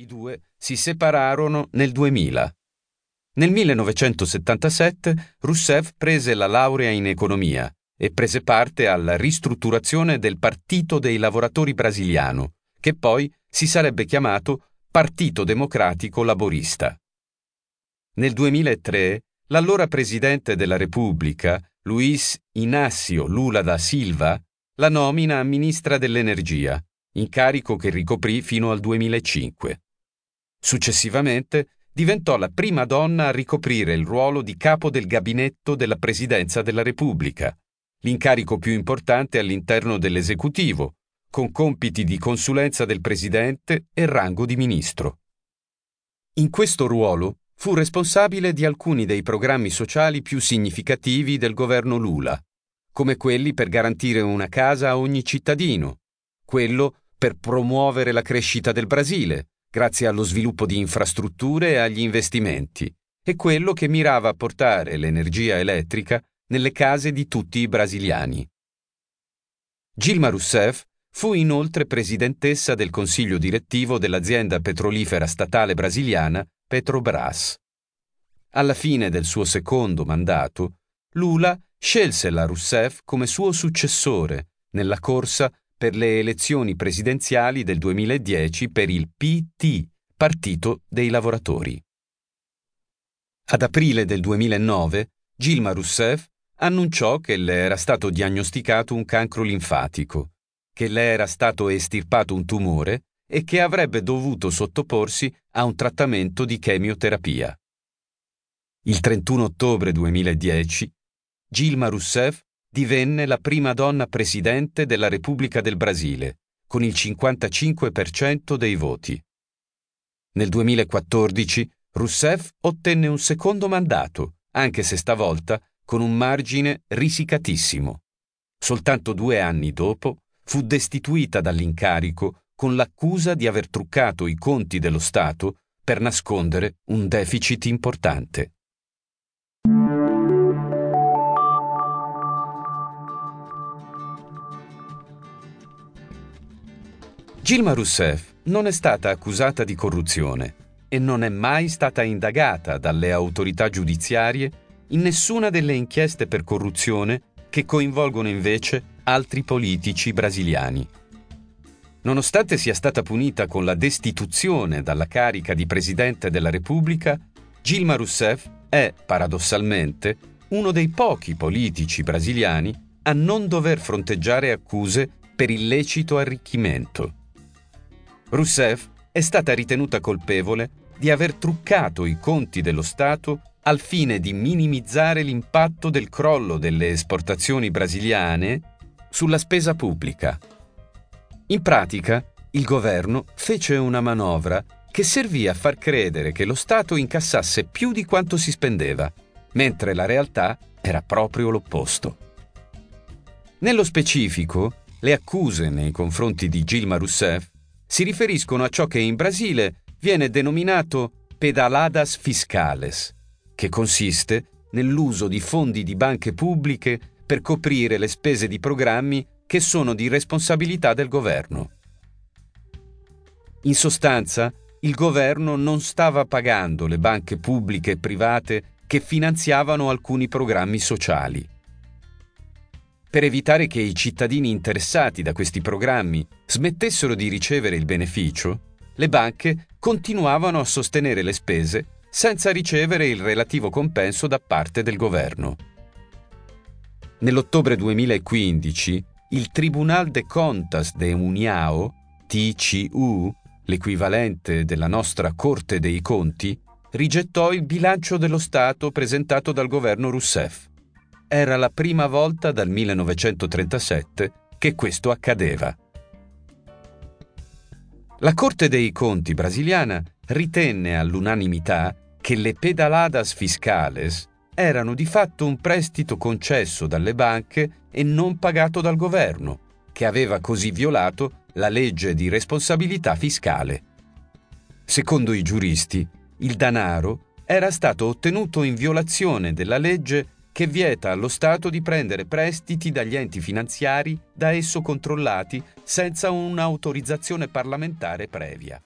I due si separarono nel 2000. Nel 1977 Rousseff prese la laurea in economia e prese parte alla ristrutturazione del Partito dei lavoratori brasiliano, che poi si sarebbe chiamato Partito Democratico Laborista. Nel 2003 l'allora presidente della Repubblica, Luis Inácio Lula da Silva, la nomina a ministra dell'energia, incarico che ricoprì fino al 2005. Successivamente diventò la prima donna a ricoprire il ruolo di capo del gabinetto della Presidenza della Repubblica, l'incarico più importante all'interno dell'esecutivo, con compiti di consulenza del Presidente e rango di ministro. In questo ruolo fu responsabile di alcuni dei programmi sociali più significativi del governo Lula, come quelli per garantire una casa a ogni cittadino, quello per promuovere la crescita del Brasile, grazie allo sviluppo di infrastrutture e agli investimenti, e quello che mirava a portare l'energia elettrica nelle case di tutti i brasiliani. Gilma Rousseff fu inoltre presidentessa del consiglio direttivo dell'azienda petrolifera statale brasiliana Petrobras. Alla fine del suo secondo mandato, Lula scelse la Rousseff come suo successore nella corsa per le elezioni presidenziali del 2010 per il PT, Partito dei Lavoratori. Ad aprile del 2009, Gilma Rousseff annunciò che le era stato diagnosticato un cancro linfatico, che le era stato estirpato un tumore e che avrebbe dovuto sottoporsi a un trattamento di chemioterapia. Il 31 ottobre 2010, Gilma Rousseff divenne la prima donna presidente della Repubblica del Brasile, con il 55% dei voti. Nel 2014 Rousseff ottenne un secondo mandato, anche se stavolta con un margine risicatissimo. Soltanto due anni dopo fu destituita dall'incarico con l'accusa di aver truccato i conti dello Stato per nascondere un deficit importante. Gilma Rousseff non è stata accusata di corruzione e non è mai stata indagata dalle autorità giudiziarie in nessuna delle inchieste per corruzione che coinvolgono invece altri politici brasiliani. Nonostante sia stata punita con la destituzione dalla carica di Presidente della Repubblica, Gilma Rousseff è, paradossalmente, uno dei pochi politici brasiliani a non dover fronteggiare accuse per illecito arricchimento. Rousseff è stata ritenuta colpevole di aver truccato i conti dello Stato al fine di minimizzare l'impatto del crollo delle esportazioni brasiliane sulla spesa pubblica. In pratica, il governo fece una manovra che servì a far credere che lo Stato incassasse più di quanto si spendeva, mentre la realtà era proprio l'opposto. Nello specifico, le accuse nei confronti di Gilma Rousseff si riferiscono a ciò che in Brasile viene denominato pedaladas fiscales, che consiste nell'uso di fondi di banche pubbliche per coprire le spese di programmi che sono di responsabilità del governo. In sostanza, il governo non stava pagando le banche pubbliche e private che finanziavano alcuni programmi sociali. Per evitare che i cittadini interessati da questi programmi smettessero di ricevere il beneficio, le banche continuavano a sostenere le spese senza ricevere il relativo compenso da parte del governo. Nell'ottobre 2015 il Tribunal de Contas de União, TCU, l'equivalente della nostra Corte dei Conti, rigettò il bilancio dello Stato presentato dal governo Rousseff. Era la prima volta dal 1937 che questo accadeva. La Corte dei Conti brasiliana ritenne all'unanimità che le pedaladas fiscales erano di fatto un prestito concesso dalle banche e non pagato dal governo, che aveva così violato la legge di responsabilità fiscale. Secondo i giuristi, il danaro era stato ottenuto in violazione della legge che vieta allo Stato di prendere prestiti dagli enti finanziari da esso controllati senza un'autorizzazione parlamentare previa.